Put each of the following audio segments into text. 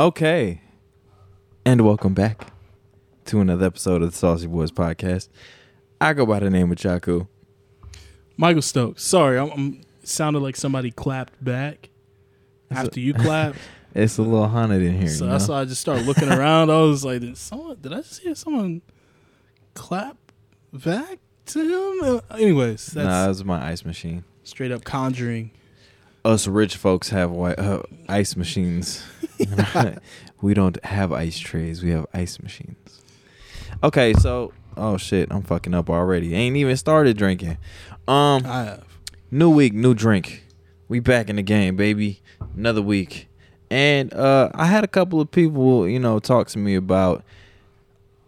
Okay. And welcome back to another episode of the Saucy Boys podcast. I go by the name of Chaku. Michael Stokes. Sorry, I'm, I'm sounded like somebody clapped back after you clapped. It's a little haunted in here. so you that's why I just started looking around. I was like, did someone did I just hear someone clap back to him? Uh, anyways, that's Nah, that was my ice machine. straight up conjuring. Us rich folks have white, uh, ice machines. we don't have ice trays. We have ice machines. Okay, so oh shit, I'm fucking up already. Ain't even started drinking. Um, I have. new week, new drink. We back in the game, baby. Another week. And uh I had a couple of people, you know, talk to me about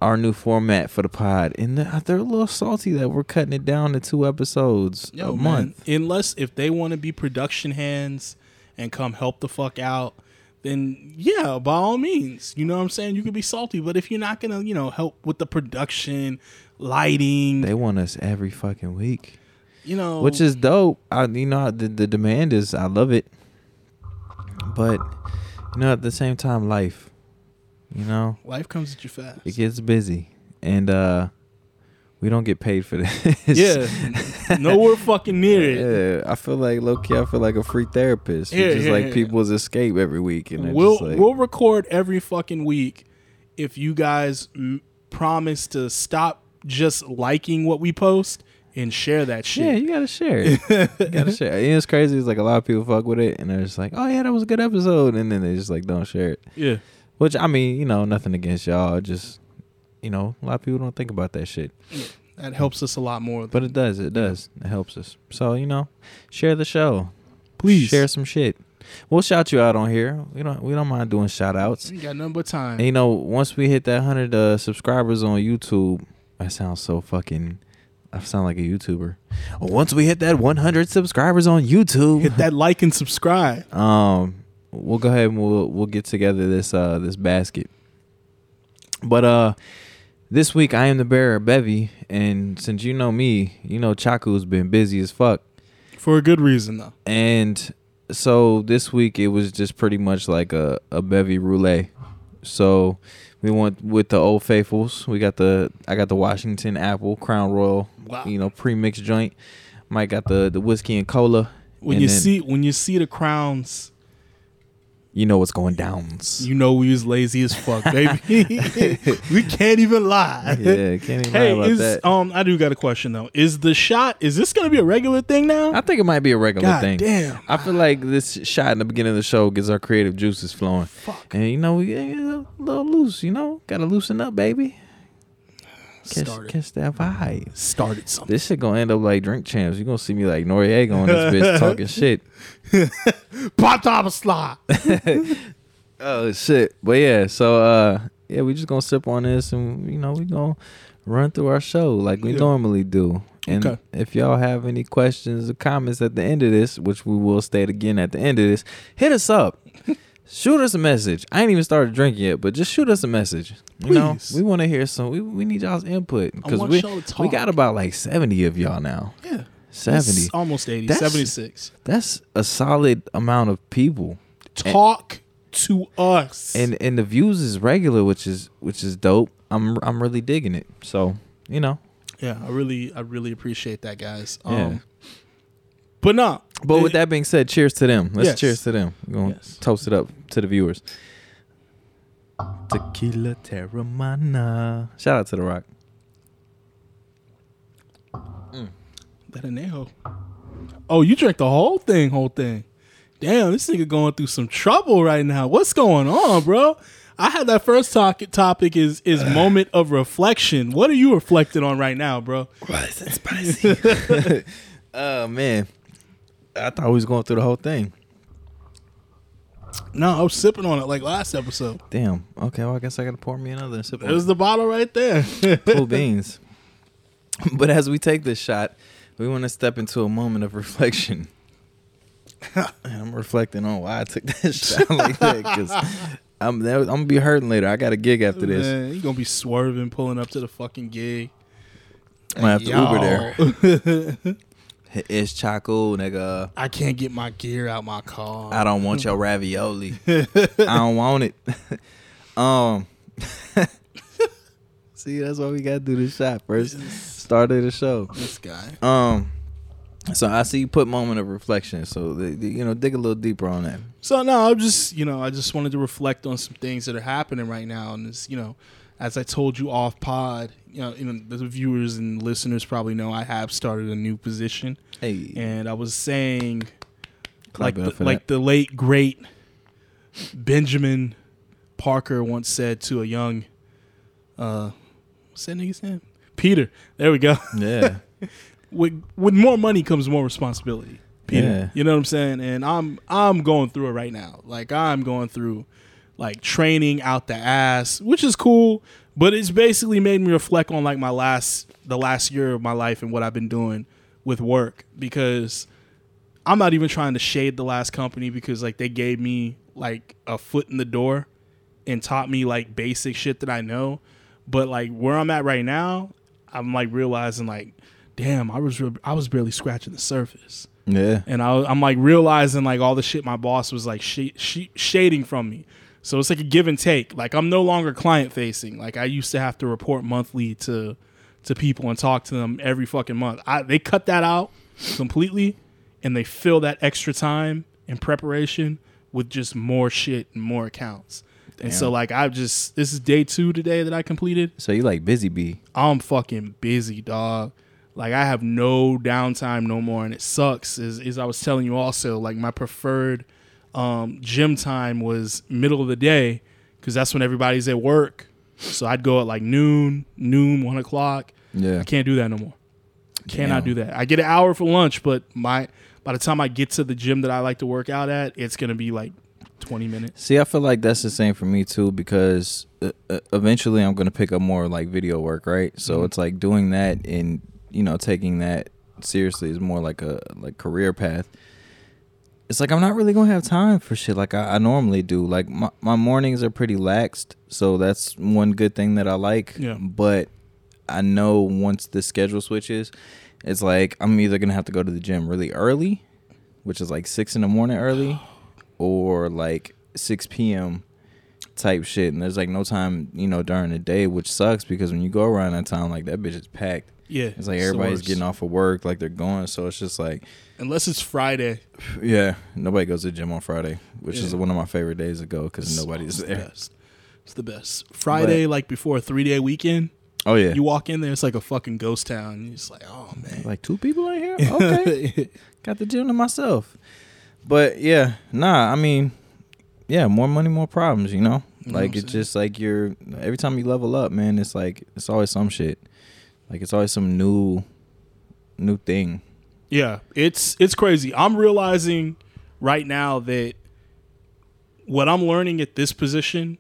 our new format for the pod. And they're, a little salty that we're cutting it down to two episodes Yo, a man, month. Unless if they want to be production hands and come help the fuck out, then yeah, by all means. You know what I'm saying? You could be salty, but if you're not gonna, you know, help with the production, lighting, They want us every fucking week. you know, Which is dope. I you know the the demand is I love it. But you know at the same time life, you know, life comes at you fast. it gets busy and uh we don't get paid for this. yeah, nowhere fucking near it. Yeah, I feel like low key. I feel like a free therapist. Yeah, just yeah, like yeah. people's escape every week, and We'll just like, we'll record every fucking week if you guys m- promise to stop just liking what we post and share that shit. yeah, you gotta share it. you gotta share. It. And it's crazy. It's like a lot of people fuck with it, and they're just like, oh yeah, that was a good episode, and then they just like don't share it. yeah. Which I mean, you know, nothing against y'all. Just you know, a lot of people don't think about that shit, That helps us a lot more. but it does. It does. It helps us. So you know, share the show. Please. share some shit. We'll shout you out on here. We don't. We don't mind doing shout outs. we got nothing but time. And you know, once we hit that hundred uh, subscribers on YouTube, that sounds so fucking. I sound like a YouTuber. Once we hit that 100 subscribers on YouTube, Hit that like and subscribe. um, we'll go ahead and we'll we'll get together this uh this basket. But uh, this week I am the bearer of Bevy, and since you know me, you know Chaku's been busy as fuck. For a good reason though. And so this week it was just pretty much like a, a bevy roulette. So we went with the old faithfuls. We got the I got the Washington Apple Crown Royal, Wow. you know, pre mixed joint. Mike got the the whiskey and cola. When And you then see when you see the crowns, you know what's going down. you know we was lazy as fuck, baby. we can't even lie. yeah, can't even Hey, lie about is that. um I do got a question though. Is the shot is this gonna be a regular thing now? I think it might be a regular God thing. damn. I feel like this shot in the beginning of the show gets our creative juices flowing. Fuck. And you know, we get a little loose, you know? Gotta loosen up, baby. Catch, Started. catch that vibe. Started something. This shit gonna end up like drink champs. You gonna see me like Noreaga on this bitch talking shit. Pop top a slot. Oh shit. But yeah, so uh yeah, we just gonna sip on this and you know, we gonna run through our show like we Yeah. normally do. And Okay. if y'all have any questions or comments at the end of this, which we will state again at the end of this, hit us up. Shoot us a message. I ain't even started drinking yet, but just shoot us a message. You know, we want to hear some. We, we need y'all's input because we we got about like seventy of y'all now. Yeah. Seventy. It's almost 80. That's- 76. That's a solid amount of people. Talk to us. and and the views is regular, which is which is dope. I'm I'm really digging it. So you know, yeah, I really I really appreciate that, guys. Um Yeah. But no. But with that being said, cheers to them. Let's Yes. cheers to them. We're gonna Yes. toast it up to the viewers. Tequila Teremana. Shout out to the Rock. Mm. that anejo. Oh, you drank the whole thing, whole thing. Damn, this nigga going through some trouble right now. What's going on, bro? I had that first talk, topic is is moment of reflection. What are you reflecting on right now, bro? Why is it spicy? oh man, I thought we was going through the whole thing. No, I was sipping on it like last episode. Damn. Okay, well I guess I gotta pour me another and sip on There's it. the bottle right there. cool beans. But as we take this shot, we want to step into a moment of reflection. and I'm reflecting on why I took that shot like that because I'm that, I'm gonna be hurting later. I got a gig after this. Man, you gonna be swerving, pulling up to the fucking gig. I'm gonna have to Uber there. there. It's Chaco, nigga. I can't get my gear out my car. I don't want your ravioli. I don't want it. um. See, that's why we gotta do this shot first. Start of the show. this guy. Um. So I see you put moment of reflection. So the, the- you know, dig a little deeper on that. So no, I'm just you know I just wanted to reflect on some things that are happening right now, and it's you know, as I told you off pod, you know, even the viewers and listeners probably know I have started a new position, Hey, and I was saying clap like the, like that. the late great Benjamin Parker once said to a young uh what's that nigga's name? Peter. There we go. yeah, with with more money comes more responsibility. Peter. Yeah. You know what I'm saying? And I'm I'm going through it right now. Like I'm going through like training out the ass, which is cool, but it's basically made me reflect on like my last the last year of my life and what I've been doing with work because I'm not even trying to shade the last company because like they gave me like a foot in the door and taught me like basic shit that I know. But like where I'm at right now, I'm like realizing like, damn, I was re- I was barely scratching the surface, yeah, and I, I'm like realizing like all the shit my boss was like sh- sh- shading from me. So it's like a give and take. Like I'm no longer client facing. Like I used to have to report monthly to to people and talk to them every fucking month. I, they cut that out completely, and they fill that extra time in preparation with just more shit and more accounts. And so like I just this is day two today that I completed. So you like busy bee? I'm fucking busy, dog. Like I have no downtime no more, and it sucks. Is is I was telling you also, like my preferred um, gym time was middle of the day because that's when everybody's at work. So I'd go at like noon, noon, one o'clock. Yeah, I can't do that no more. Cannot Damn. do that. I get an hour for lunch, but my by the time I get to the gym that I like to work out at, it's gonna be like twenty minutes. See, I feel like that's the same for me too because uh, uh, eventually I'm gonna pick up more like video work, right? So Mhm. it's like doing that and you know taking that seriously is more like a like career path. It's like I'm not really gonna have time for shit like I, I normally do. Like my my mornings are pretty laxed, so that's one good thing that I like. Yeah. But I know once the schedule switches, it's like I'm either gonna have to go to the gym really early, which is like six in the morning early, or like six p.m. type shit. And there's like no time, you know, during the day, which sucks because when you go around that time, like that bitch is packed. Yeah, It's like everybody's worst. getting off of work, like they're going. So it's just like, unless it's Friday. yeah, nobody goes to the gym on Friday, which is one of my favorite days to go because nobody's The there. best. It's the best. Friday, like before a three day weekend, Oh yeah, you walk in there, it's like a fucking ghost town. You're just like, oh man. like two people in here. Okay, got the gym to myself. But yeah, nah, I mean, yeah, more money, more problems. You know, You like I'm it's saying? just like you're every time you level up, man. It's like it's always some shit. Like it's always some new, new thing. Yeah, it's it's crazy. I'm realizing right now that what I'm learning at this position,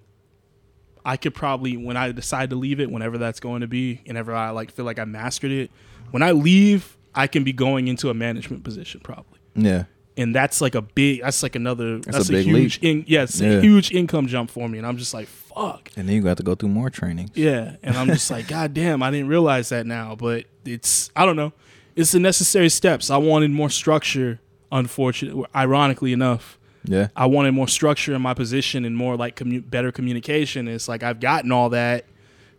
I could probably when I decide to leave it, whenever that's going to be, whenever I like feel like I mastered it, when I leave, I can be going into a management position probably. Yeah, And that's like a big that's like another that's, a a, big huge in, yeah, it's Yeah. a huge income jump for me and I'm just like fuck. and then you got to go through more training. Yeah, and I'm just like, God damn, I didn't realize that now. But it's, I don't know, it's the necessary steps. I wanted more structure. Unfortunately, ironically enough, Yeah, I wanted more structure in my position and more like commu- better communication. It's like I've gotten all that.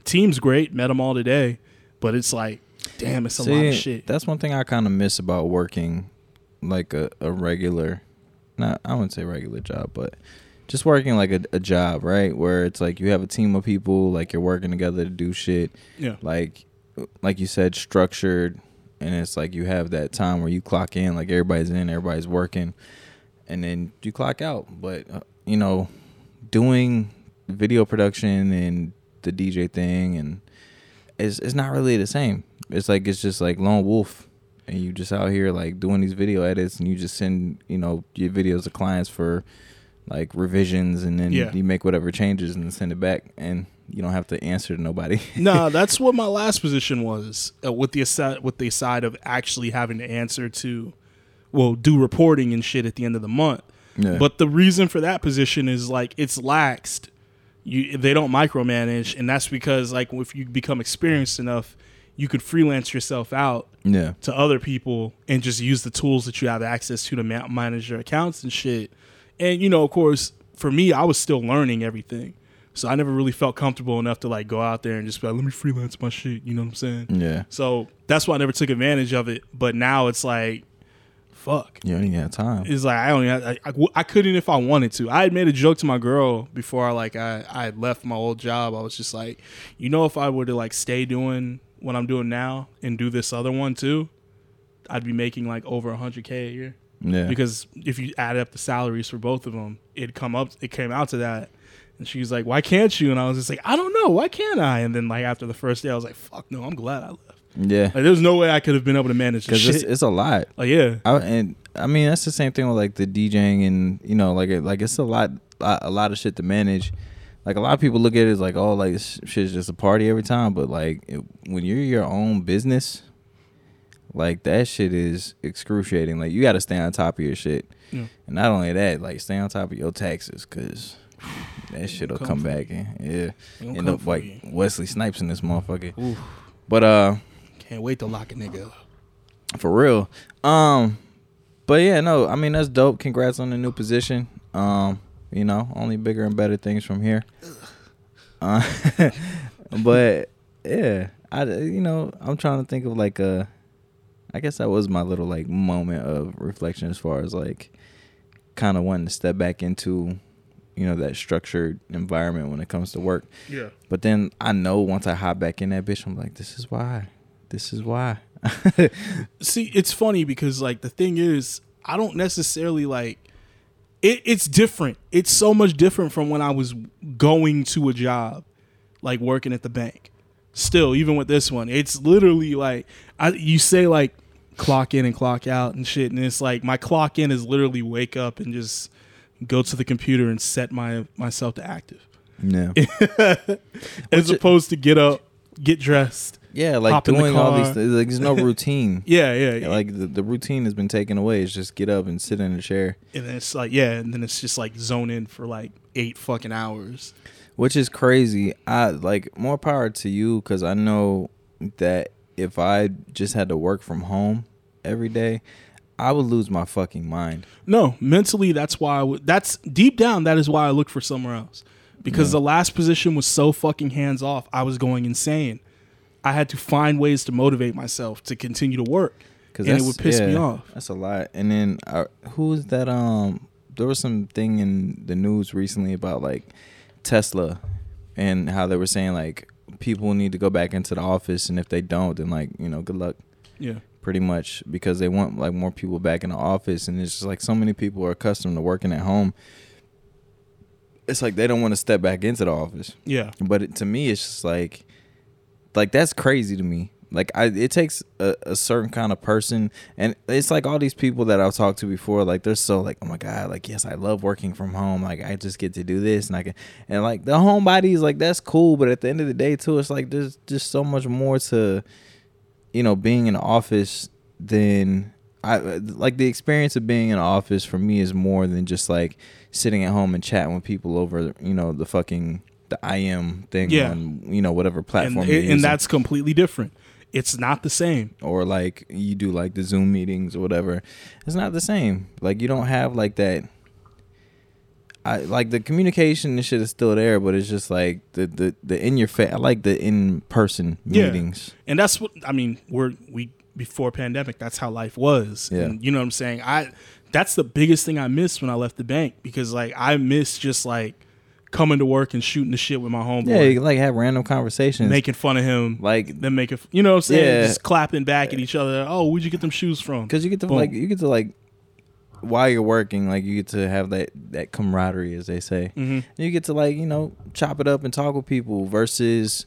Team's great, met them all today, but it's like, damn, it's a lot of shit. That's one thing I kind of miss about working like a, a regular, not I wouldn't say regular job, but just working like a, a job, right? Where it's like you have a team of people, like you're working together to do shit, yeah, like like you said, structured, and it's like you have that time where you clock in, like everybody's in, everybody's working, and then you clock out. But uh, you know, doing video production and the DJ thing, and it's it's not really the same. It's like it's just like lone wolf, and you just out here like doing these video edits, and you just send you know your videos to clients for like revisions, and then Yeah. you make whatever changes and send it back, and you don't have to answer to nobody. no, that's what my last position was uh, with the aside with the side of actually having to answer to, well, do reporting and shit at the end of the month. yeah. But the reason for that position is like it's laxed. You they don't micromanage, and that's because like if you become experienced enough you could freelance yourself out Yeah. to other people and just use the tools that you have access to to ma- manage your accounts and shit. And you know, of course, for me, I was still learning everything, so I never really felt comfortable enough to like go out there and just be like, "Let me freelance my shit." You know what I'm saying? Yeah. So that's why I never took advantage of it. But now it's like, fuck. You don't even have time. It's like I only I, I, I couldn't if I wanted to. I had made a joke to my girl before I like I I left my old job. I was just like, you know, if I were to like stay doing what I'm doing now and do this other one too, I'd be making like over hundred k a year. Yeah. Because if you add up the salaries for both of them, it come up it came out to that. And she was like, "Why can't you?" And I was just like, "I don't know. Why can't I?" And then like after the first day, I was like, "Fuck no, I'm glad I left." yeah. Like there's no way I could have been able to manage this Because it's, it's a lot. like yeah, I, and I mean that's the same thing with like the DJing and you know like it, like it's a lot a lot of shit to manage. Like a lot of people look at it as like oh like this shit's just a party every time, but like it, when you're your own business, like that shit is excruciating. Like you got to stay on top of your shit, Yeah. and not only that, like stay on top of your taxes because that shit'll Come come, back and yeah, end up like you. Wesley Snipes in this motherfucker. Oof. But uh. Can't wait to lock a nigga up. For real. Um but yeah, no, I mean that's dope. Congrats on the new position. Um, you know, only bigger and better things from here. Uh, but yeah, I you know, I'm trying to think of like a I guess that was my little like moment of reflection as far as like kind of wanting to step back into you know that structured environment when it comes to work. Yeah. But then I know once I hop back in that bitch, I'm like, this is why. This is why. See, it's funny because like the thing is, I don't necessarily like it, it's different. It's so much different from when I was going to a job, like working at the bank. Still, even with this one, it's literally like I you say like clock in and clock out and shit, and it's like my clock in is literally wake up and just go to the computer and set my myself to active, yeah. as Which- opposed to get up, get dressed. Yeah, like Hop doing all these things. Like, there's no routine. Yeah, yeah, yeah. Like the, the routine has been taken away. It's just get up and sit in a chair, and then it's like yeah, and then it's just like zone in for like eight fucking hours. which is crazy. I like more power to you because I know that if I just had to work from home every day, I would lose my fucking mind. No, mentally, that's why. I would, that's deep down. That is why I looked for somewhere else because the last position was so fucking hands off. I was going insane. I had to find ways to motivate myself to continue to work, Cause and it would piss me off. That's a lot. And then uh, who is that? Um, there was some thing in the news recently about like Tesla and how they were saying like people need to go back into the office, and if they don't, then like you know, good luck. Yeah, Pretty much because they want like more people back in the office, and it's just like so many people are accustomed to working at home. It's like they don't want to step back into the office. yeah, But it, to me, it's just like, like that's crazy to me. Like I, it takes a, a certain kind of person, and it's like all these people that I've talked to before. Like they're so like, oh my god, like yes, I love working from home. Like I just get to do this, and I can, and like the homebodies, like that's cool. But at the end of the day, too, it's like there's just so much more to, you know, being in the office than I uh, like the experience of being in office for me is more than just like sitting at home and chatting with people over, you know, the fucking the am thing Yeah. on you know whatever platform you're and that's completely different. It's not the same. or like you do like the Zoom meetings or whatever. It's not the same. Like you don't have like that. I like the communication and shit is still there, but it's just like the the the in your face. I like the in person Yeah. meetings. And that's what I mean. We're we before pandemic. That's how life was. Yeah. And you know what I'm saying. I that's the biggest thing I missed when I left the bank because like I miss just like coming to work and shooting the shit with my homeboy, Yeah, you can, like have random conversations. making fun of him, like then making you know what I'm saying, Yeah. just clapping back at each other. Oh, where'd you get them shoes from? because you get to Boom. like you get to like while you're working, like you get to have that that camaraderie, as they say. hmm you get to like you know chop it up and talk with people versus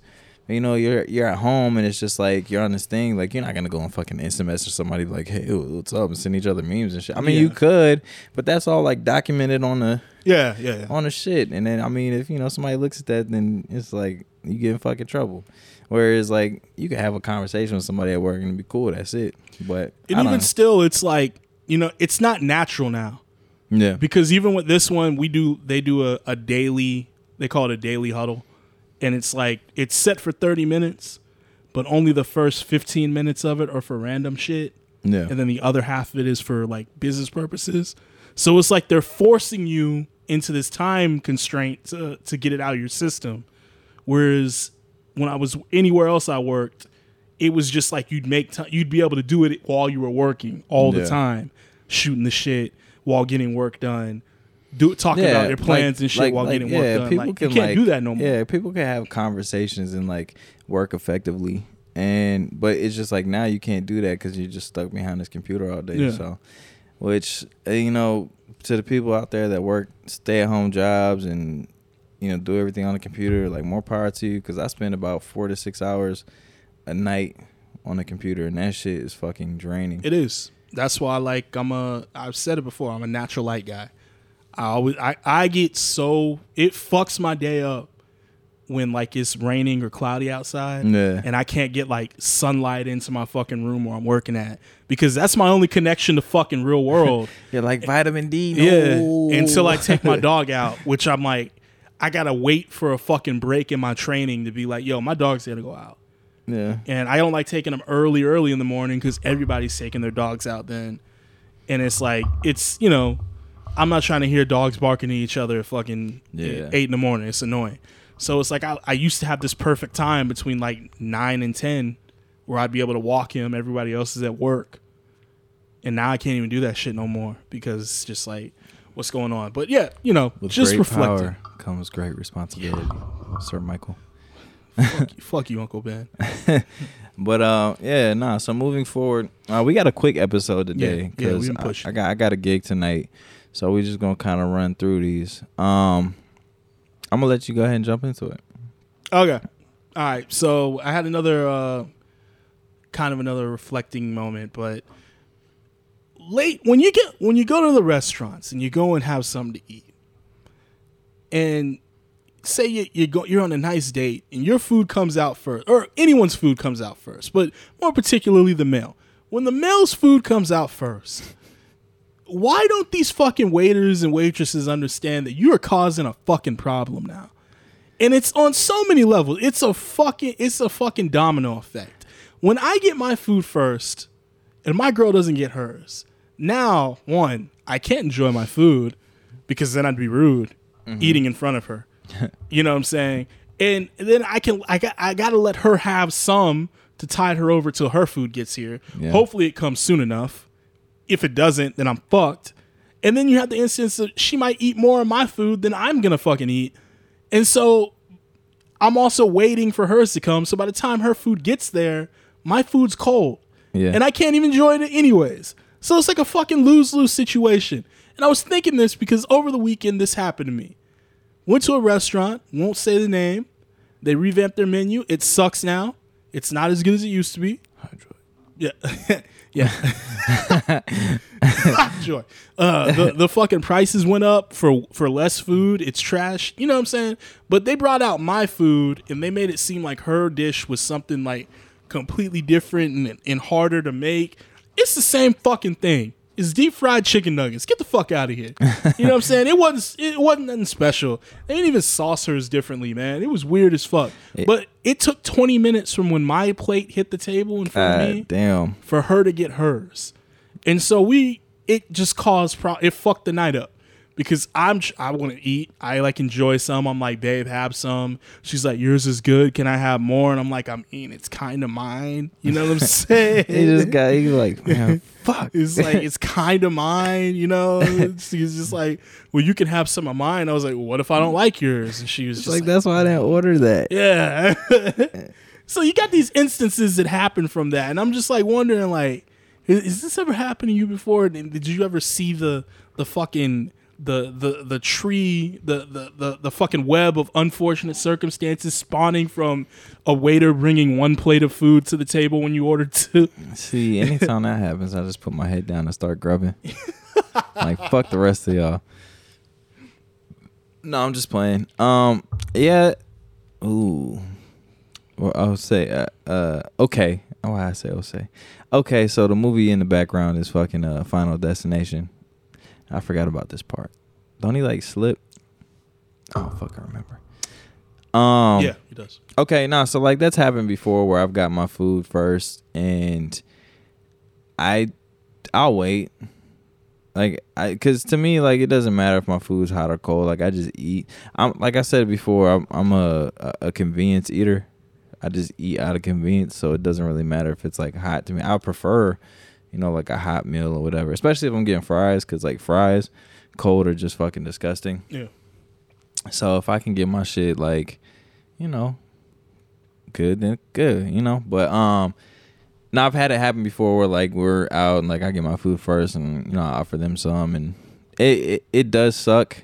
you know you're you're at home and it's just like you're on this thing like you're not gonna go and fucking instant message somebody like hey what's up and send each other memes and shit. I mean Yeah. you could, but that's all like documented on the Yeah, yeah, yeah. on the shit. And then I mean if you know somebody looks at that then it's like you get in fucking trouble. Whereas like you can have a conversation with somebody at work and it'd be cool. That's it. But And even don't- still, it's like you know, it's not natural now yeah because even with this one, we do they do a, a daily. They call it a daily huddle, and it's like it's set for thirty minutes, but only the first 15 minutes of it are for random shit, Yeah. and then the other half of it is for like business purposes. So it's like they're forcing you into this time constraint to, to get it out of your system. Whereas when I was anywhere else I worked, it was just like you'd make time, you'd be able to do it while you were working all the time, shooting the shit while getting work done, do talking about your plans like- and shit like- while like, getting work yeah, done. People Like, can you can't do that no more. Yeah, people can have conversations and like work effectively, and but it's just like now you can't do that because you're just stuck behind this computer all day. Yeah. So, which uh, you know, to the people out there that work stay at home jobs and you know do everything on the computer, like more power to you. Because I spend about four to six hours a night on the computer, and that shit is fucking draining. It is. That's why, like, I'm a. I've said it before. I'm a natural light guy. I always, I, I get so it fucks my day up when like it's raining or cloudy outside, Yeah. and I can't get like sunlight into my fucking room where I'm working at because that's my only connection to fucking real world. You're like vitamin D. Yeah. Until I take my dog out, which I'm like, I gotta wait for a fucking break in my training to be like, yo, my dog's gotta go out. yeah. And I don't like taking them early, early in the morning because everybody's taking their dogs out then. And it's like, it's, you know, I'm not trying to hear dogs barking at each other at fucking Yeah. eight in the morning. It's annoying. So it's like, I, I used to have this perfect time between like nine and 10 where I'd be able to walk him. Everybody else is at work. And now I can't even do that shit no more because it's just like, what's going on? But yeah, you know, With just great reflecting. power comes great responsibility, Sir Michael. fuck, you, fuck you, Uncle Ben. But uh, yeah, nah. So moving forward, uh, we got a quick episode Yeah, today yeah, we because I. I got I got a gig tonight, so we're just gonna kind of run through these. Um, I'm gonna let you go ahead and jump into it. Okay. All right. So I had another uh kind of another reflecting moment, but late when you get when you go to the restaurants and you go and have something to eat, and say you you go you're on a nice date and your food comes out first, or anyone's food comes out first, but more particularly the male. When the male's food comes out first, why don't these fucking waiters and waitresses understand that you are causing a fucking problem now? and it's on so many levels. It's a fucking it's a fucking domino effect. When I get my food first, and my girl doesn't get hers, now one I can't enjoy my food because then I'd be rude mm-hmm. eating in front of her. you know what I'm saying? And then I can I got I got to let her have some to tide her over till her food gets here. Yeah. Hopefully it comes soon enough. If it doesn't, then I'm fucked. And then you have the instance that she might eat more of my food than I'm gonna fucking eat. And so I'm also waiting for hers to come. So by the time her food gets there, my food's cold. Yeah. And I can't even enjoy it anyways. So it's like a fucking lose lose situation. And I was thinking this because over the weekend this happened to me. Went to a restaurant, won't say the name. They revamped their menu. It sucks now. It's not as good as it used to be. Yeah. yeah. Joy. Uh, the, the fucking prices went up for for less food. It's trash. You know what I'm saying? But they brought out my food and they made it seem like her dish was something like completely different and, and harder to make. It's the same fucking thing. It's deep fried chicken nuggets. Get the fuck out of here. You know what I'm saying? It wasn't it wasn't nothing special. They didn't even sauce hers differently, man. It was weird as fuck. but it took 20 minutes from when my plate hit the table in front of me damn. for her to get hers. And so we it just caused pro it fucked the night up because I'm I want to eat. I like enjoy some. I'm like, "Babe, have some." She's like, "Yours is good. Can I have more?" And I'm like, "I'm eating. It's kind of mine." You know what I'm saying? He just got. He like, man, fuck. It's like it's kind of mine, you know. She's just like, "Well, you can have some of mine." I was like, well, "What if I don't like yours?" And she was just like like, that's why I didn't order that. yeah. so you got these instances that happen from that, and I'm just like wondering, like, is, is this ever happened to you before? Did you ever see the the fucking the the the tree the, the the the fucking web of unfortunate circumstances spawning from a waiter bringing one plate of food to the table when you ordered two? See, anytime that happens, I just put my head down and start grubbing. like fuck the rest of y'all. No, I'm just playing. Um, yeah. Ooh. Well, I'll say, uh, uh okay. Oh, I say, I'll say, okay. So the movie in the background is fucking uh, Final Destination. I forgot about this part. Don't he like slip? Oh fuck, I remember. Um, yeah, he does. Okay, no, so like that's happened before where I've got my food first and I I'll wait. Like I cuz to me like it doesn't matter if my food's hot or cold. Like I just eat. I'm like I said before, I'm I'm a a, a convenience eater. I just eat out of convenience, so it doesn't really matter if it's like hot to me. I prefer, you know, like a hot meal or whatever, especially if I'm getting fries cuz like fries cold are just fucking disgusting. Yeah. So if I can get my shit like, you know, good, then good, you know. But um now I've had it happen before where like we're out and like I get my food first and you know, I offer them some and it, it, it does suck.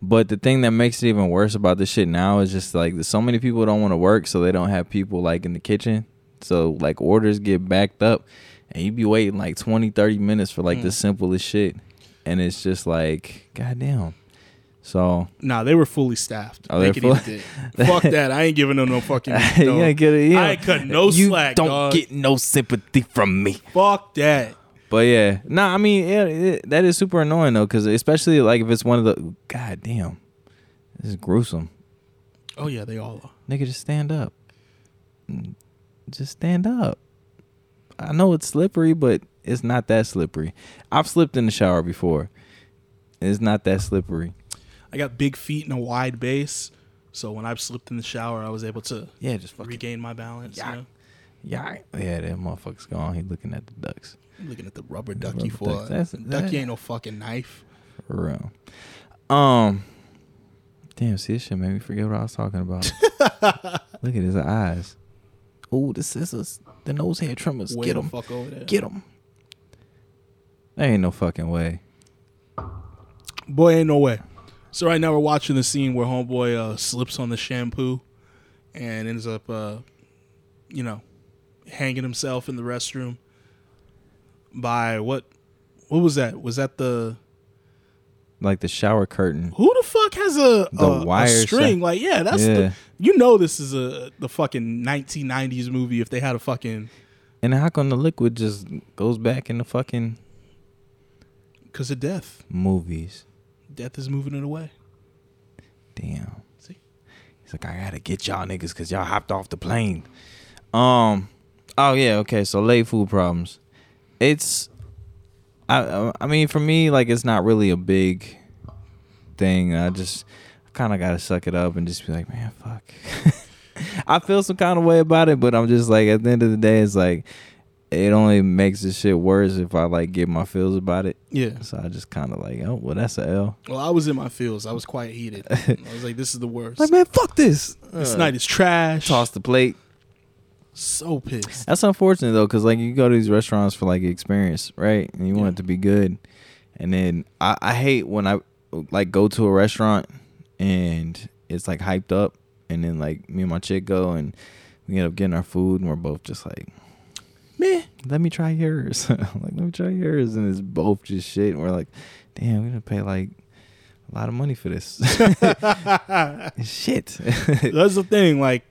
But the thing that makes it even worse about this shit now is just like so many people don't want to work so they don't have people like in the kitchen. So like orders get backed up and you be waiting like 20, 30 minutes for like the Mm. simplest shit. And it's just like, goddamn. So Nah, they were fully staffed. Oh, they full-. Fuck that. I ain't giving them no fucking. you ain't get it. You I ain't cut no you slack, Don't dog. get no sympathy from me. Fuck that. But yeah, nah. I mean, yeah, it, that is super annoying though, because especially like if it's one of the. God damn, this is gruesome. Oh yeah, they all are. Nigga, just stand up. Mm, Just stand up. I know it's slippery, but it's not that slippery. I've slipped in the shower before. It's not that slippery. I got big feet and a wide base, so when I've slipped in the shower, I was able to Yeah, just fucking. regain my balance. Yeah. You know? Yeah, yeah, that motherfucker's gone. He looking at the ducks. I'm looking at the rubber The ducky rubber for ducks. That's- ducky that- ain't no fucking knife. For real. Um. Damn, see, this shit made me forget what I was talking about. Look at his eyes. Oh, the scissors, the nose hair trimmers. Way Get the him. fuck over there. Get them. There ain't no fucking way. Boy, ain't no way. So right now we're watching the scene where homeboy uh, slips on the shampoo and ends up, uh, you know, hanging himself in the restroom by what? What was that? Was that the Like the shower curtain. who the fuck has a The a, a wire string? sa- like, yeah, that's Yeah. the you know this is a the fucking 1990s movie if they had a fucking And how come the liquid just goes back in the fucking because of death. movies? Death is moving it away. Damn. See? He's like, I gotta get y'all niggas because y'all hopped off the plane. Um. Oh yeah. Okay. So late food problems. It's. I. I mean, for me, like, it's not really a big thing. I just kind of gotta suck it up and just be like, man, fuck. I feel some kind of way about it, but I'm just like, at the end of the day, it's like, it only makes this shit worse if I like get my feels about it. Yeah. So I just kind of like, oh, well, that's a L. Well, I was in my feels. I was quite heated. I was like, this is the worst. Like, man, fuck this. this Uh, night is trash. Toss the plate. So pissed. That's unfortunate though, because like you go to these restaurants for like experience, right? And you want it to be good, and then I, I hate when I like go to a restaurant and it's like hyped up, and then like me and my chick go and we end up getting our food, and we're both just like, meh, let me try yours. like let me try yours, and it's both just shit, and we're like, damn, we're gonna pay like a lot of money for this. shit. That's the thing. Like,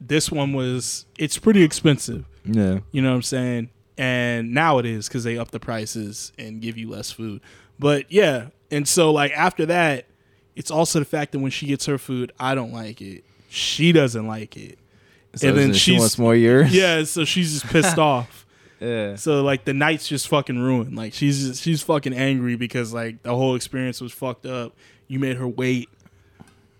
this one was, it's pretty expensive. yeah. You know what I'm saying? And now it is because they up the prices and give you less food. But yeah. And so, like, after that, it's also the fact that when she gets her food, I don't like it. She doesn't like it. So And then she she's- wants more yours. Yeah. So she's just pissed off. Yeah. So like the night's just fucking ruined. Like she's just, she's fucking angry because like the whole experience was fucked up. You made her wait,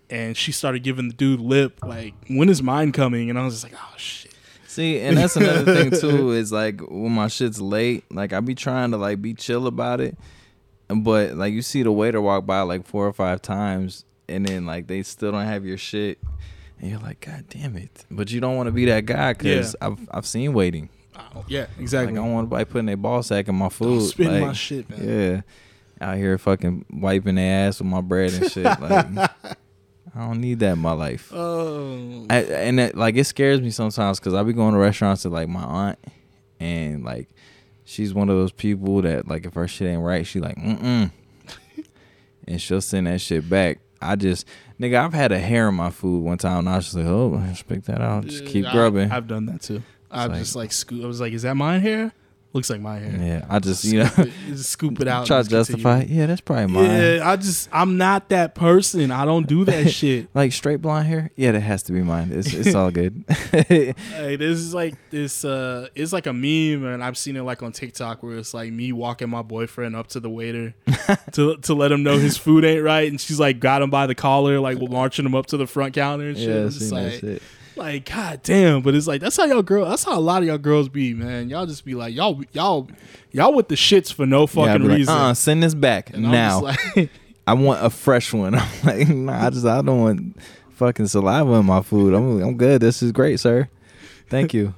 and she started giving the dude lip. Like when is mine coming? And I was just like, oh shit. See, and that's another thing too. Is like when my shit's late, like I be trying to like be chill about it, but like you see the waiter walk by like four or five times, and then like they still don't have your shit, and you're like, God damn it! But you don't want to be that guy because Yeah. I've I've seen waiting. Oh, yeah, exactly. Like I don't want nobody putting their ball sack in my food. Don't food. spit in like, my shit, man. Yeah, out here fucking wiping their ass with my bread and shit. Like I don't need that in my life. Oh, I, and it, like it scares me sometimes because I be going to restaurants with like my aunt, and like she's one of those people that like if her shit ain't right, she like mm mm, and she'll send that shit back. I just nigga, I've had a hair in my food one time, and I was just like, oh, just pick that out, just keep I- grubbing. I've done that too. I've like- just like scoot. I was like, is that mine hair? Looks like my hair. Yeah, I just you know Scoop it- just scoop it out. try to justify. continue. Yeah, that's probably mine. Yeah, I just I'm not that person. I don't do that shit. Like straight blonde hair. Yeah, that has to be mine. It's it's all good. Hey, this is like this. uh It's like a meme, and I've seen it like on TikTok where it's like me walking my boyfriend up to the waiter to to let him know his food ain't right, and she's like got him by the collar, like marching him up to the front counter and shit. yeah, just seen that like, shit. Like god damn. But it's like that's how y'all girl. That's how a lot of y'all girls be, man. Y'all just be like y'all y'all y'all with the shits for no Yeah, fucking like, reason. uh, send this back And now. like, I want a fresh one. I'm like, nah, I just I don't want fucking saliva in my food. I'm I'm good. This is great, sir. Thank you.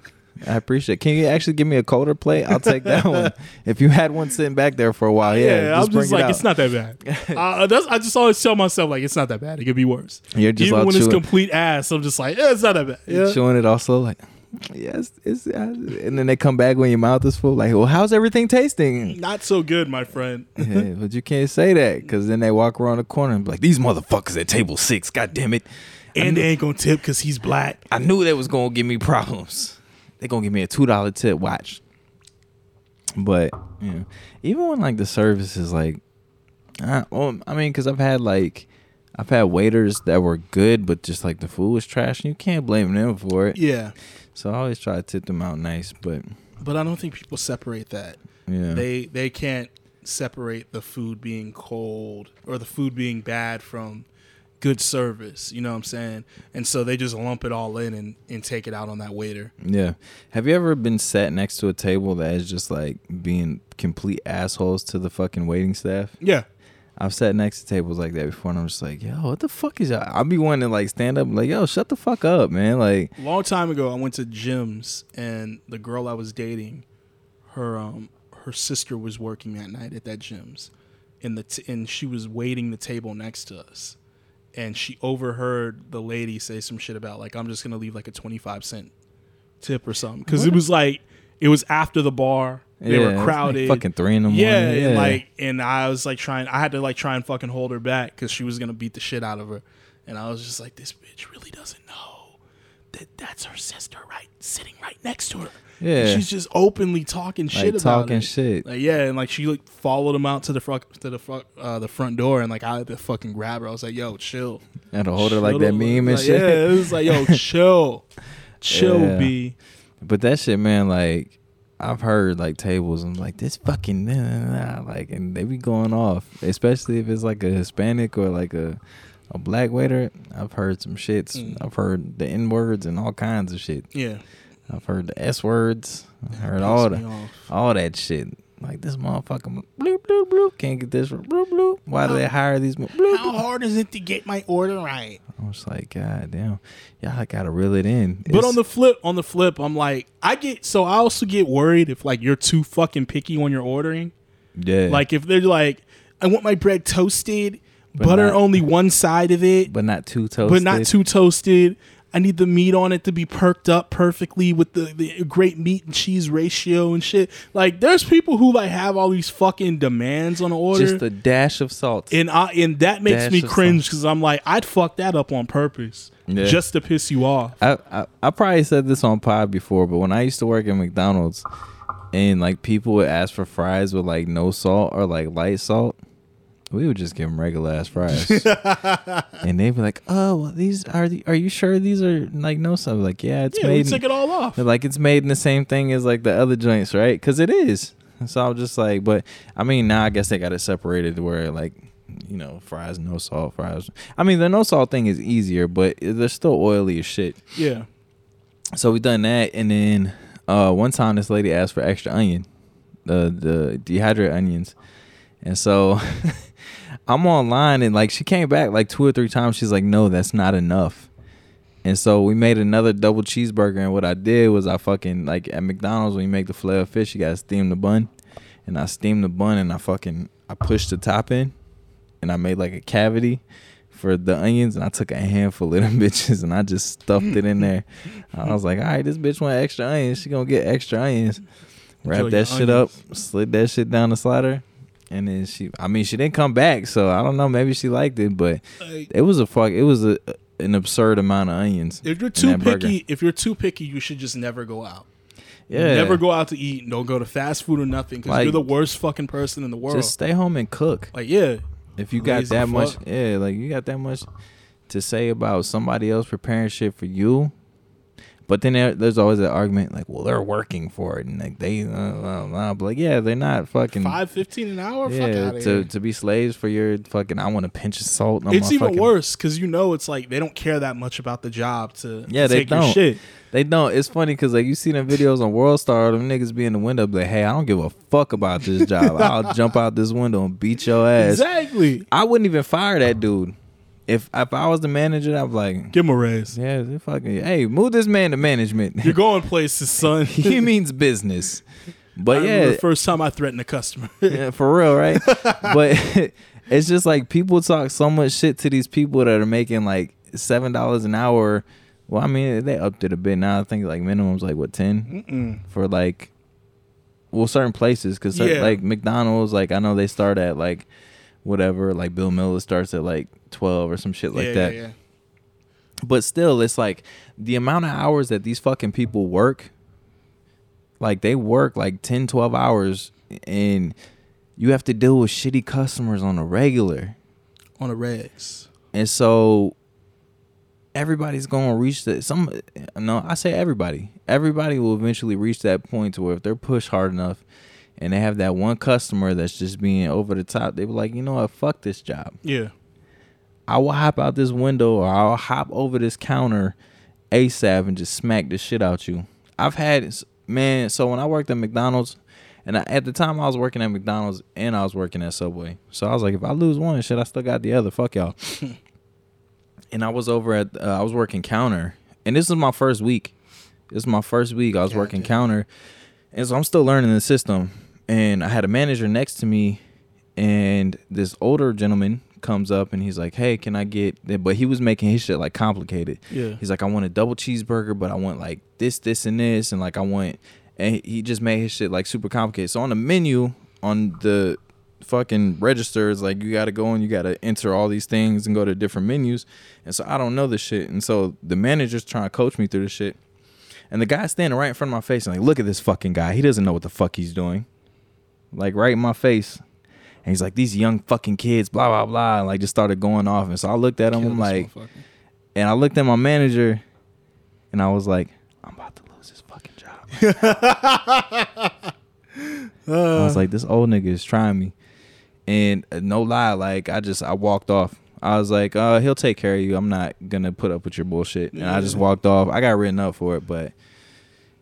I appreciate. it. Can you actually give me a colder plate? I'll take that one. If you had one sitting back there for a while, yeah, yeah, I'm just bring just it like out. it's not that bad. uh, that's, I just always tell myself like it's not that bad. It could be worse. You're just Even when it's complete ass, I'm just like, yeah, it's not that bad. Yeah. chewing it also like, yes, it's, uh, and then they come back when your mouth is full. Like, well, how's everything tasting? Not so good, my friend. yeah, but you can't say that because then they walk around the corner and be like, these motherfuckers at table six. God damn it! And they ain't gonna tip because he's black. I knew that was gonna give me problems. They gonna give me a two dollar tip. Watch. But you know, even when like the service is like, I, well, I mean, because I've had like, I've had waiters that were good, but just like the food was trash, and you can't blame them for it. Yeah, So I always try to tip them out nice, but but I don't think people separate that. yeah, They they can't separate the food being cold or the food being bad from good service. You know what I'm saying? And so they just lump it all in and, and take it out on that waiter. yeah. Have you ever been sat next to a table that is just like being complete assholes to the fucking waiting staff? Yeah. I've sat next to tables like that before, and I'm just like, yo, what the fuck is y'all? I'll be wanting to like stand up, and like, yo, shut the fuck up, man. Like, long time ago i went to Jim's and the girl i was dating her um her sister was working that night at that Jim's and the t- and she was waiting the table next to us and she overheard the lady say some shit about like i'm just gonna leave like a 25 cent tip or something. Because it was like it was after the bar. They yeah, were it's like crowded. fucking three in the morning. yeah, Yeah, and like, and I was like trying. I had to like try and fucking hold her back because she was gonna beat the shit out of her, and I was just like, this bitch really doesn't know that that's her sister, right, sitting right next to her. And Yeah. she's just openly talking shit like about talking it. shit. Like yeah, and like she like followed him out to the front to the front uh, the front door, and like I had to fucking grab her. I was like, yo, chill. and to hold her like that meme and Like, shit. Yeah, it was like, yo, chill, chill, Yeah. b. But that shit, man, like I've heard like tables and like this fucking nah, nah, nah, like, and they be going off, especially if it's like a Hispanic or like a a black waiter. I've heard some shits. Mm. I've heard the N words and all kinds of shit. Yeah, I've heard the S words. I heard all the off. all that shit. Like this motherfucker, bloop bloop bloop. Can't get this bloop bloop. Why do they hire these? mo- Bloop, How hard is it to get my order right? I was like, God damn, y'all gotta reel it in. But on the flip, on the flip, I'm like, I get so I also get worried if like you're too fucking picky when you're ordering. yeah, Like if they're like, I want my bread toasted, But butter not- only one side of it, but not too toasted. but not too toasted. I need the meat on it to be perked up perfectly with the, the great meat and cheese ratio and shit. Like there's people who like have all these fucking demands on an order. Just a dash of salt. and I and that makes Dash me cringe because I'm like, I'd fuck that up on purpose Yeah. just to piss you off. I, I I probably said this on pod before, but when I used to work at McDonald's, and like people would ask for fries with like no salt or like light salt, we would just give them regular ass fries, and they'd be like, "Oh, well, these are the, are you sure these are like no salt?" Like, yeah, it's Yeah, we made. took it all off. they're like it's made in the same thing as like the other joints, right? Because it is. So I'm just like, but I mean, now I guess they got it separated where like. You know, fries no salt fries. I mean, the no salt thing is easier, but they're still oily as shit. Yeah. So we done that, and then uh, one time this lady asked for extra onion, the the dehydrated onions, and so I'm online and like she came back like two or three times. She's like, "No, that's not enough." And so we made another double cheeseburger, and what I did was I fucking like at McDonald's when you make the filet of fish, you gotta steam the bun, and I steamed the bun and I fucking I pushed the top in, and I made like a cavity for the onions, and I took a handful of them bitches and I just stuffed it in there. I was like, all right, this bitch want extra onions, she gonna get extra onions. Wrap Enjoy that shit up, onions. slid that shit down the slider, and then she. I mean, she didn't come back, so I don't know. Maybe she liked it, but Like, it was a fuck. It was a an absurd amount of onions. if you're too that burger. picky, if you're too picky, you should just never go out. Yeah. Never go out to eat. Don't go to fast food or nothing because Like, you're the worst fucking person in the world. Just stay home and cook. like yeah, If you got Lazy that much, fuck. yeah, like you got that much to say about somebody else preparing shit for you. But then there, there's always that argument, like, well, they're working for it, and like they, uh, blah, blah, blah. like, yeah, they're not fucking, five fifteen an hour. Yeah, out to here. to be slaves for your fucking. I want a pinch of salt. on It's even fucking- worse because you know it's like they don't care that much about the job to Yeah, to they take don't. shit. They don't. It's funny because like you see them videos on World Star, them niggas be in the window, like, hey, I don't give a fuck about this job. I'll jump out this window and beat your ass. Exactly. I wouldn't even fire that dude. If if I was the manager, I'd be like, Give him a raise. yeah, fucking, hey, move this man to management. You're going places, son. he means business. But remember yeah, the first time I threatened a customer. yeah, for real, right? but it's just like people talk so much shit to these people that are making like seven dollars an hour. Well, I mean, they upped it a bit now. I think like minimum's like what ten for like, well, certain places because Yeah. like McDonald's, like I know they start at like whatever. Like Bill Miller starts at like twelve or some shit like yeah, that. Yeah, yeah. But still, it's like the amount of hours that these fucking people work. Like they work like 10, 12 hours and you have to deal with shitty customers on a regular. On the regs. And so everybody's going to reach that some no, I say everybody. Everybody will eventually reach that point to where if they're pushed hard enough and they have that one customer that's just being over the top, they be like, "You know what? Fuck this job." Yeah. I will hop out this window or I'll hop over this counter ASAP and just smack the shit out you. I've had man, so when I worked at McDonald's and I, at the time I was working at McDonald's and I was working at Subway. So I was like if I lose one shit, I still got the other. Fuck y'all. and I was over at uh, I was working counter. And this is my first week. This is my first week. I was working counter. And so I'm still learning the system. And I had a manager next to me and this older gentleman comes up and he's like, "Hey, can I get?" But he was making his shit like complicated. Yeah. He's like, "I want a double cheeseburger, but I want like this, this, and this, and like I want," and he just made his shit like super complicated. So on the menu, on the fucking registers, like you got to go and you got to enter all these things and go to different menus, and so I don't know this shit, and so the manager's trying to coach me through this shit, and the guy's standing right in front of my face and like, "Look at this fucking guy. He doesn't know what the fuck he's doing." Like right in my face. And he's like, these young fucking kids, blah, blah, blah. And like just started going off. And so I looked at him, Kill I'm like, and I looked at my manager and I was like, I'm about to lose this fucking job. I was like, this old nigga is trying me. And uh, no lie, like I just I walked off. I was like, uh, he'll take care of you. I'm not gonna put up with your bullshit. And I just walked off. I got written up for it, but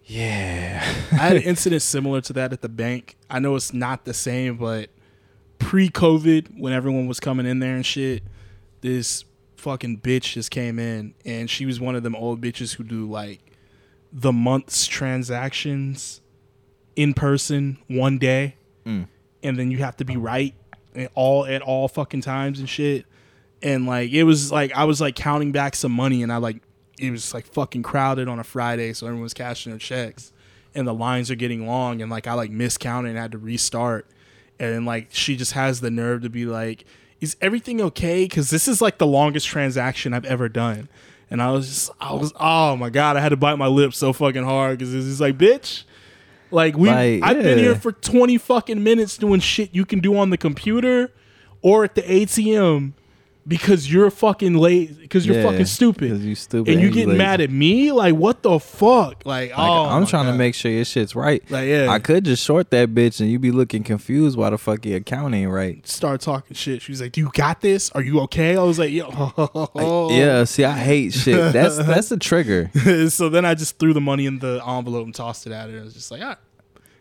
yeah. I had an incident similar to that at the bank. I know it's not the same, but pre-COVID, when everyone was coming in there and shit, this fucking bitch just came in, and she was one of them old bitches who do like the month's transactions in person one day, Mm. and then you have to be right at all at all fucking times and shit. And like it was like I was like counting back some money, and I like it was like fucking crowded on a Friday, so everyone was cashing their checks, and the lines are getting long, and like I like miscounted and had to restart, and like she just has the nerve to be like, "Is everything okay?" Because this is like the longest transaction I've ever done, and I was just I was oh my god, I had to bite my lips so fucking hard because it's just like bitch. Like we, Like, I've been here for twenty fucking minutes doing shit you can do on the computer or at the ATM because you're fucking late because you're Yeah, fucking stupid 'cause you stupid and you and you getting lazy. mad at me like what the fuck like, Like, oh I'm my trying to God. make sure your shit's right. Like, yeah. I could just short that bitch and you'd be looking confused why the fuck your account ain't right. start talking shit she was like do you got this are you okay I was like yo Yeah, see, I hate shit. That's that's the trigger. so then I just threw the money in the envelope and tossed it at her I was just like all right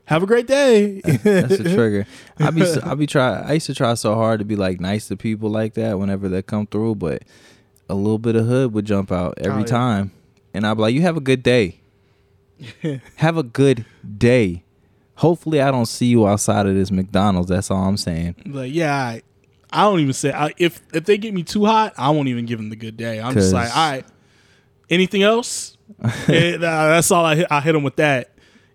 have a great day That's the trigger. I be I be try. I used to try so hard to be like nice to people like that whenever they come through, but a little bit of hood would jump out every Oh, yeah. time, and I'd be like, "You have a good day. have a good day. Hopefully, I don't see you outside of this McDonald's. That's all I'm saying. like yeah all right. I don't even say I, if if they get me too hot I won't even give them the good day I'm just like all right anything else Eh, nah, that's all I hit, I hit them with that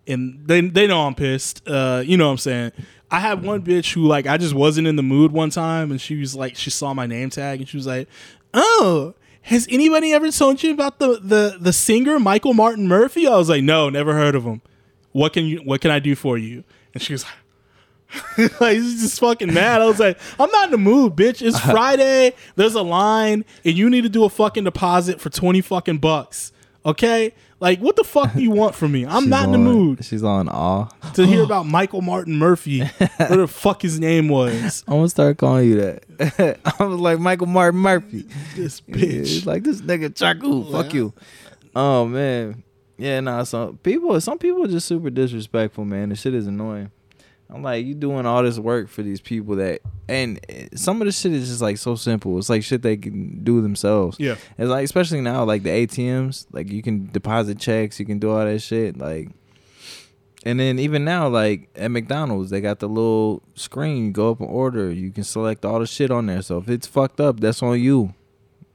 and they they know I'm pissed uh you know what I'm saying I had one bitch who like I just wasn't in the mood one time and she was like she saw my name tag and she was like oh has anybody ever told you about the the the singer Michael Martin Murphey I was like no never heard of him what can you what can I do for you? And she was like, like he's just fucking mad. I was like, I'm not in the mood, bitch. It's Friday. There's a line, and you need to do a fucking deposit for twenty fucking bucks. Okay, like what the fuck do you want from me? I'm She's not in the on- mood She's on awe. to hear oh. about Michael Martin Murphey, whatever the fuck his name was. I'm gonna start calling you that. I was like Michael Martin Murphey. This bitch. it's like this nigga Chaku. Oh, fuck you. Oh man. Yeah, nah. Some people, some people are just super disrespectful, man. The shit is annoying. I'm like, you doing all this work for these people that, and some of the shit is just like so simple. It's like shit they can do themselves. Yeah. It's like, especially now, like the ATMs, like you can deposit checks, you can do all that shit. Like, and then even now, like at McDonald's, they got the little screen. You go up and order. You can select all the shit on there. So if it's fucked up, that's on you.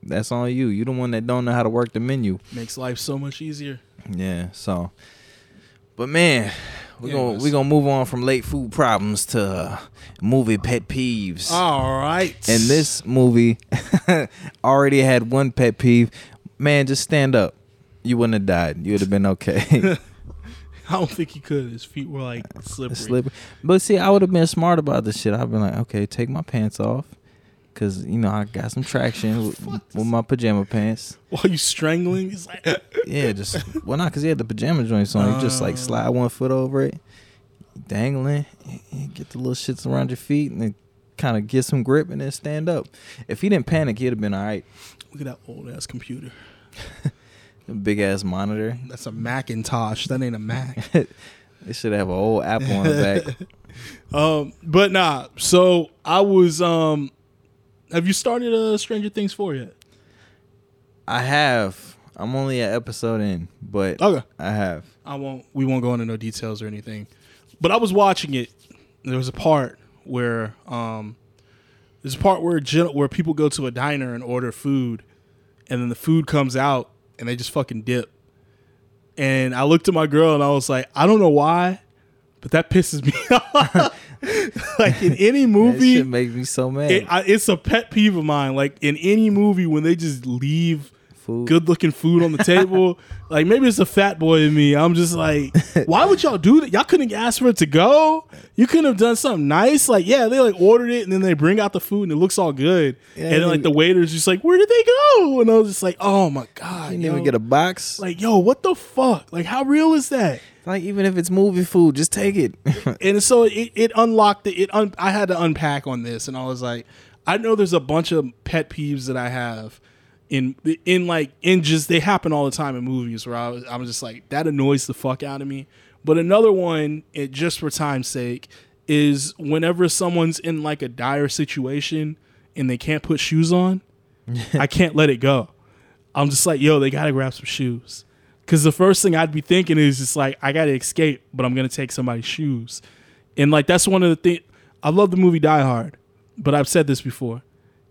That's on you. You the one that don't know how to work the menu. Makes life so much easier. Yeah. So, but man, we Yeah, gonna it's- we gonna move on from late food problems to uh, movie pet peeves. All right. And this movie already had one pet peeve. Man, just stand up. You wouldn't have died. You would have been okay. I don't think he could. His feet were like slippery. Slippery. But see, I would have been smart about this shit. I've been like, okay, take my pants off. Cause you know I got some traction with, with my pajama pants. While you strangling, he's like, Yeah, just well not because he had the pajama joints on. You just like Oh. slide one foot over it, dangling, and get the little shits around your feet, and then kind of get some grip, and then stand up. If he didn't panic, he'd have been all right. look at that old ass computer. Big ass monitor. That's a Macintosh. That ain't a Mac. They should have an old apple on the back. um, but nah. So I was. Um, have you started uh, Stranger Things four yet? I have. I'm only an episode in, but Okay. I have. I won't. We won't go into no details or anything. But I was watching it. There was a part where um, there's a part where gen- where people go to a diner and order food, and then the food comes out and they just fucking dip. And I looked at my girl and I was like, I don't know why, but that pisses me off. like in any That movie, shit make me so mad. it, I, it's a pet peeve of mine. Like in any movie when they just leave Food. good looking food on the table. like maybe it's a fat boy in me. I'm just like, why would y'all do that? Y'all couldn't ask for it to go. You couldn't have done something nice. Like yeah, they like ordered it and then they bring out the food and it looks all good. Yeah, and then like the waiter's just like, where did they go? And I was just like, oh my god, You even get a box. Like, like yo, what the fuck? Like how real is that? Like even if it's movie food, just take it. and so it, it unlocked it. it un, I had to unpack on this, and I was like, I know there's a bunch of pet peeves that I have in in like in just they happen all the time in movies where I was I was just like that annoys the fuck out of me. But another one, it just for time's sake, is whenever someone's in like a dire situation and they can't put shoes on, I can't let it go. I'm just like, yo, they gotta grab some shoes. Cause the first thing I'd be thinking is just like, I gotta escape, but I'm gonna take somebody's shoes. And like that's one of the things I love the movie Die Hard, but I've said this before.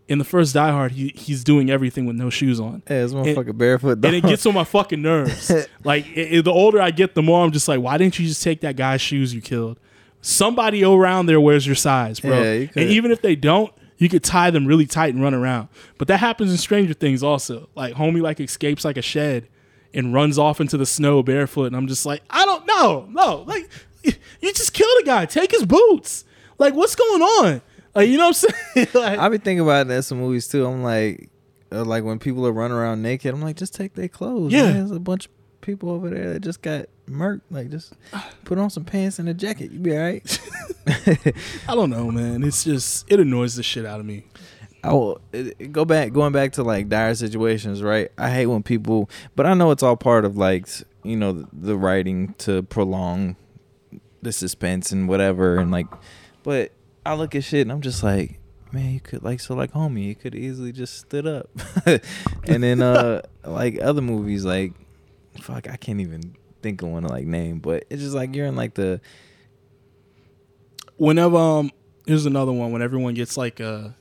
In the first Die Hard, he, he's doing everything with no shoes on. yeah, this motherfucker barefoot. And it gets on my fucking nerves. like it, it- the older I get, the more I'm just like, why didn't you just take that guy's shoes you killed? Somebody around there wears your size, bro. Yeah, you and even if they don't, you could tie them really tight and run around. But that happens in Stranger Things also. Like homie like escapes like a shed and runs off into the snow barefoot, and I'm just like, I don't know, no, like you just killed a guy. Take his boots. Like what's going on? Like you know what I'm saying? like, I be thinking about that in some movies too. I'm like, uh, like when people are running around naked, I'm like, just take their clothes. Yeah. man. there's a bunch of people over there that just got murked. Like, just put on some pants and a jacket. You be all right. I don't know, man. It's just it annoys the shit out of me. I will it- go back, going back to like dire situations, right? I hate when people, but I know it's all part of like you know the, the writing to prolong the suspense and whatever, and like, but I look at shit and I'm just like, man, you could like so like homie, you could easily just stood up, and then uh like other movies like, fuck, I can't even think of one to like name, but it's just like you're in like the whenever um here's another one when everyone gets like a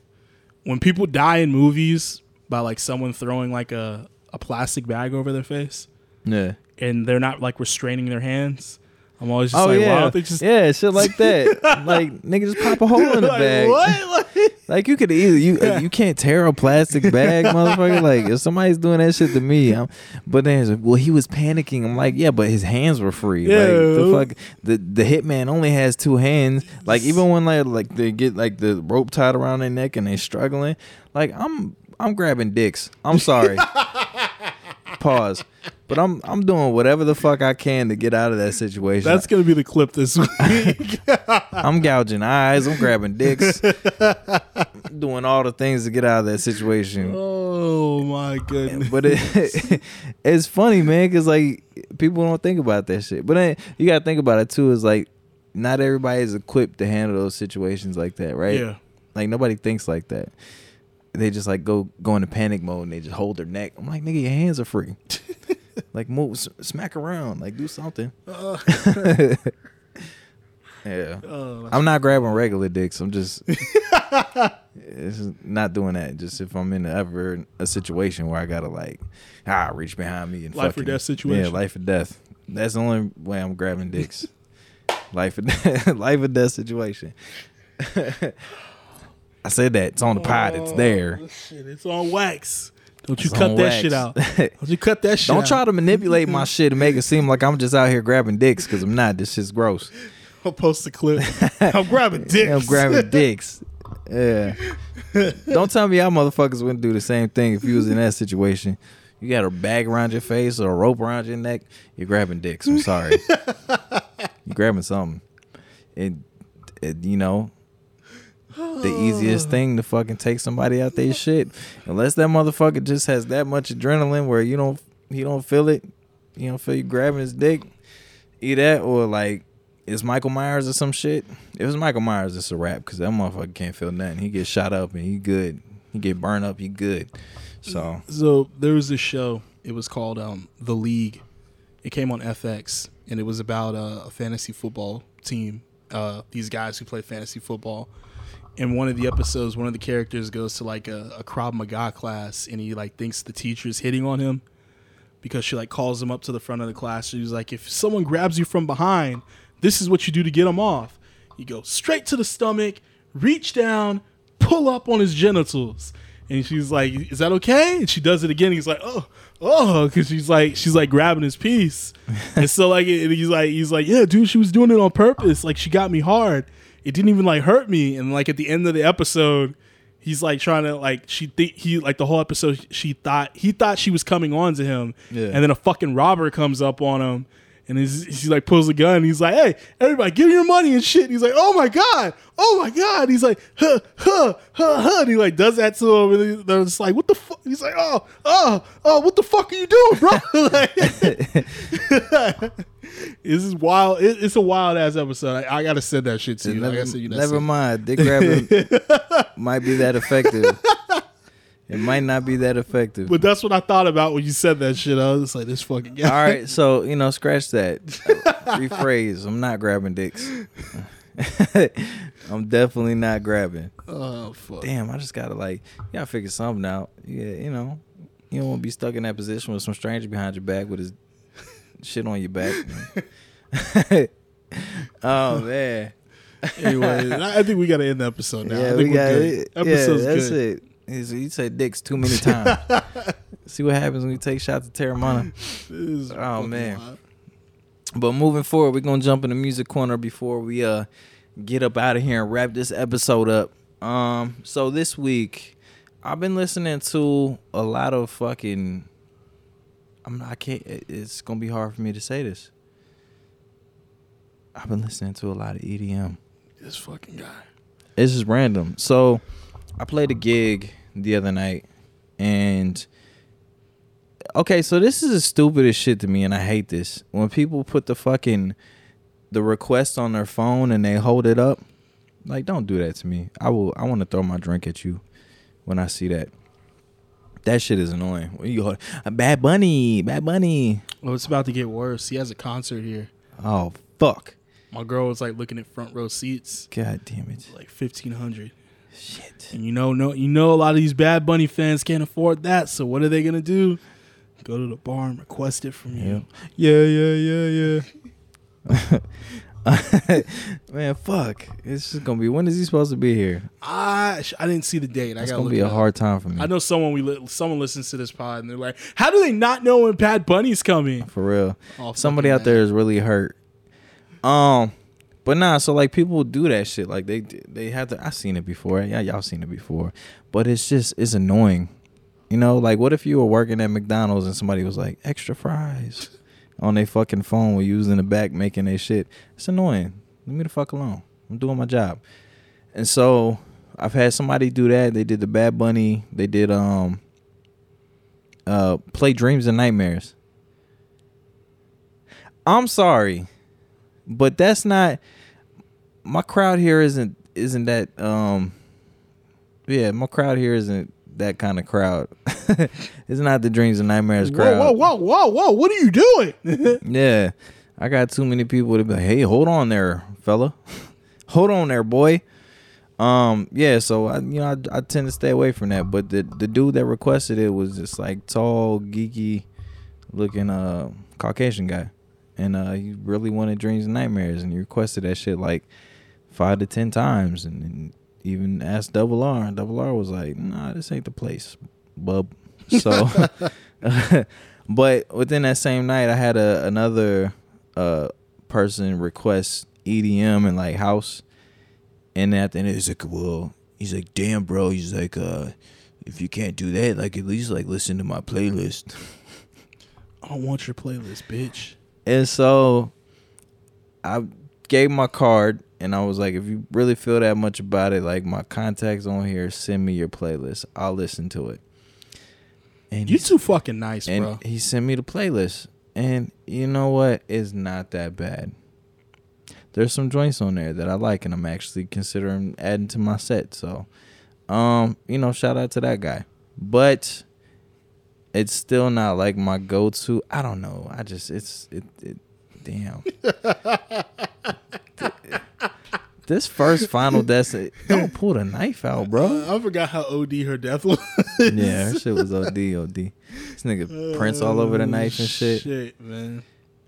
when people die in movies by like someone throwing like a, a plastic bag over their face yeah. and they're not like restraining their hands i'm always just Oh like why yeah, just yeah, shit like that. like nigga, just pop a hole in the like, bag. what Like, Like you could either you uh, you can't tear a plastic bag, motherfucker. Like if somebody's doing that shit to me, I'm, but then like, well, he was panicking. I'm like, yeah, but his hands were free. Yeah. Like the fuck, the the hitman only has two hands. Like even when like like they get like the rope tied around their neck and they're struggling, like I'm I'm grabbing dicks. I'm sorry. Pause. But I'm I'm doing whatever the fuck I can to get out of that situation. That's gonna be the clip this week. I'm gouging eyes. I'm grabbing dicks. doing all the things to get out of that situation. oh my goodness! But it, it's funny, man, because like people don't think about that shit. But then you gotta think about it too. Is like not everybody is equipped to handle those situations like that, right? Yeah. Like nobody thinks like that. They just like go go into panic mode and they just hold their neck. I'm like, nigga, your hands are free. like move, smack around, like do something. yeah. Uh, I'm not grabbing regular dicks. I'm just it's not doing that. Just if I'm in ever a situation where I gotta like ah reach behind me and Life or fucking- death situation. Yeah, life or death. That's the only way I'm grabbing dicks. life or death, life or death situation. I said that it's on the pod. It's oh, there. Oh, shit, it's on wax. Don't you It's cut that wax. shit out? Don't you cut that shit Don't out? try to manipulate my shit and make it seem like I'm just out here grabbing dicks because I'm not. This shit's gross. I'll post a clip. I'm grabbing dicks. I'm grabbing dicks. Yeah. Don't tell me y'all motherfuckers wouldn't do the same thing if you was in that situation. You got a bag around your face or a rope around your neck. You're grabbing dicks. I'm sorry. you're grabbing something. And, it, you know, the easiest thing to fucking take somebody out their shit. Unless that motherfucker just has that much adrenaline where you don't, he don't feel it. You don't feel you grabbing his dick. Either that or like it's Michael Myers or some shit. If it's Michael Myers, it's a wrap because that motherfucker can't feel nothing. He gets shot up and he good. He get burned up, he good. So So there was this show. It was called um, The League. It came on FX, and it was about uh, a fantasy football team. Uh, these guys who play fantasy football. In one of the episodes, one of the characters goes to like a, a Krav Maga class, and he like thinks the teacher's hitting on him because she like calls him up to the front of the class. She's like, if someone grabs you from behind, this is what you do to get them off. You go straight to the stomach, reach down, pull up on his genitals. And she's like, "Is that okay?" And she does it again. He's like, "Oh, oh," because she's like, she's like grabbing his piece. and so like, and he's like, he's like, "Yeah, dude, she was doing it on purpose. Like, she got me hard. It didn't even like hurt me." And like at the end of the episode, he's like trying to like she think he like the whole episode she thought he thought she was coming on to him, Yeah. and then a fucking robber comes up on him. And he's, he's like pulls a gun. He's like, "Hey, everybody, give me your money and shit." And he's like, "Oh my god, oh my god." He's like, "Huh, huh, huh, huh." And he like does that to him, and they're just like, "What the fuck?" He's like, "Oh, oh, oh, what the fuck are you doing, bro?" like, this is wild. It, it's a wild ass episode. I, I gotta send that shit to you. I never, you never mind. Dick grabbing might be that effective. It might not be that effective. But that's what I thought about when you said that shit. I was just like, "This fucking guy." All right, so you know, scratch that. Uh, rephrase. I'm not grabbing dicks. I'm definitely not grabbing. Oh fuck. Damn, I just gotta like, you gotta figure something out. Yeah, you know, you don't want to be stuck in that position with some stranger behind your back with his shit on your back. oh man, Anyway, I think we gotta end the episode now. I yeah, think we we're got good. it. Episode's yeah, that's good. it. You said dicks too many times. See what happens when you take shots at Teremana. Oh, man. wild. But moving forward, we're gonna jump in the music corner before we uh get up out of here and wrap this episode up. Um, so this week I've been listening to a lot of fucking. I'm not. I can't. It's gonna be hard for me to say this. I've been listening to a lot of EDM. This fucking guy. It's just random. So I played a gig the other night and okay, so this is the stupidest shit to me and I hate this. When people put the fucking the request on their phone and they hold it up, like don't do that to me. I will I want to throw my drink at you when I see that. That shit is annoying. When you hold Bad Bunny, Bad Bunny. Well, it's about to get worse. He has a concert here. Oh fuck. My girl was like looking at front row seats, God damn it. like fifteen hundred. Shit. And you know, no, you know, a lot of these Bad Bunny fans can't afford that. So what are they gonna do? Go to the bar and request it from you. Yeah, yeah, yeah, yeah. Man, fuck. It's just gonna be. When is he supposed to be here? I I didn't see the date. I gonna be a hard time for me. I know someone we li- someone listens to this pod and they're like, "How do they not know when Bad Bunny's coming?" for real. Oh, Somebody out there is really hurt. Um, but nah. So like people do that shit. Like they they have to. I seen it before. Yeah, y'all seen it before. But it's just it's annoying. You know, like what if you were working at McDonald's and somebody was like extra fries on their fucking phone while you was in the back making their shit. It's annoying. Leave me the fuck alone. I'm doing my job. And so I've had somebody do that. They did the Bad Bunny. They did um uh play Dreams and Nightmares. I'm sorry, but that's not my crowd here isn't isn't that um yeah, my crowd here isn't that kind of crowd. it's not the Dreams and Nightmares crowd. Whoa, whoa, whoa, whoa, whoa! What are you doing? Yeah. I got too many people to be like, hey, hold on there, fella. hold on there, boy. Um, yeah, so I you know, I, I tend to stay away from that. But the the dude that requested it was just like tall, geeky looking uh Caucasian guy. And uh he really wanted dreams and nightmares and he requested that shit like five to ten times and, and even asked double R and double R was like, nah, this ain't the place, bub. So but within that same night I had a another uh person request EDM and like house and at the end he's like well he's like damn bro he's like uh if you can't do that like at least like listen to my playlist I don't want your playlist, bitch. and so I gave my card and I was like if you really feel that much about it like my contacts on here send me your playlist. I'll listen to it. And You too fucking nice, and bro. he sent me the playlist. And you know what? It's not that bad. There's some joints on there that i like and i'm actually considering adding to my set so um you know shout out to that guy. But it's still not like my go-to. I don't know. I just it's it, it damn this first final destination don't pull the knife out bro I forgot how OD her death was. yeah her shit was od od this nigga prints all over the uh, knife and shit Shit, man.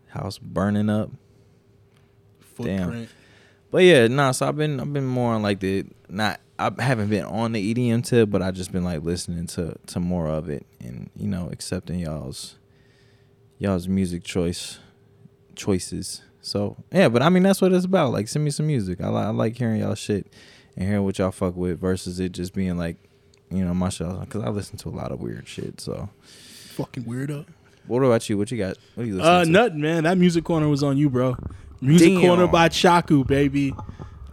house burning up. Damn. But yeah, nah. So I've been I've been more on like the not I haven't been on the EDM tip, but I just been like listening to to more of it and you know accepting y'all's y'all's music choice choices. So yeah, but I mean that's what it's about. Like send me some music. I, li- I like hearing y'all shit and hearing what y'all fuck with versus it just being like you know my show because I listen to a lot of weird shit. So Fucking weirdo. what about you? What you got? What are you listening Uh, to? nothing, man. That music corner was on you, bro. Music Damn. corner by Chaku, baby.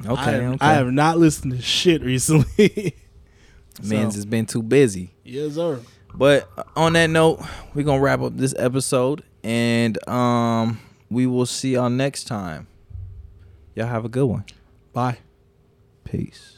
Okay, I, have- okay. I have not listened to shit recently. Man's So, has been too busy. yes, sir. But on that note, we're gonna wrap up this episode and um we will see y'all next time. Y'all have a good one. Bye. Peace.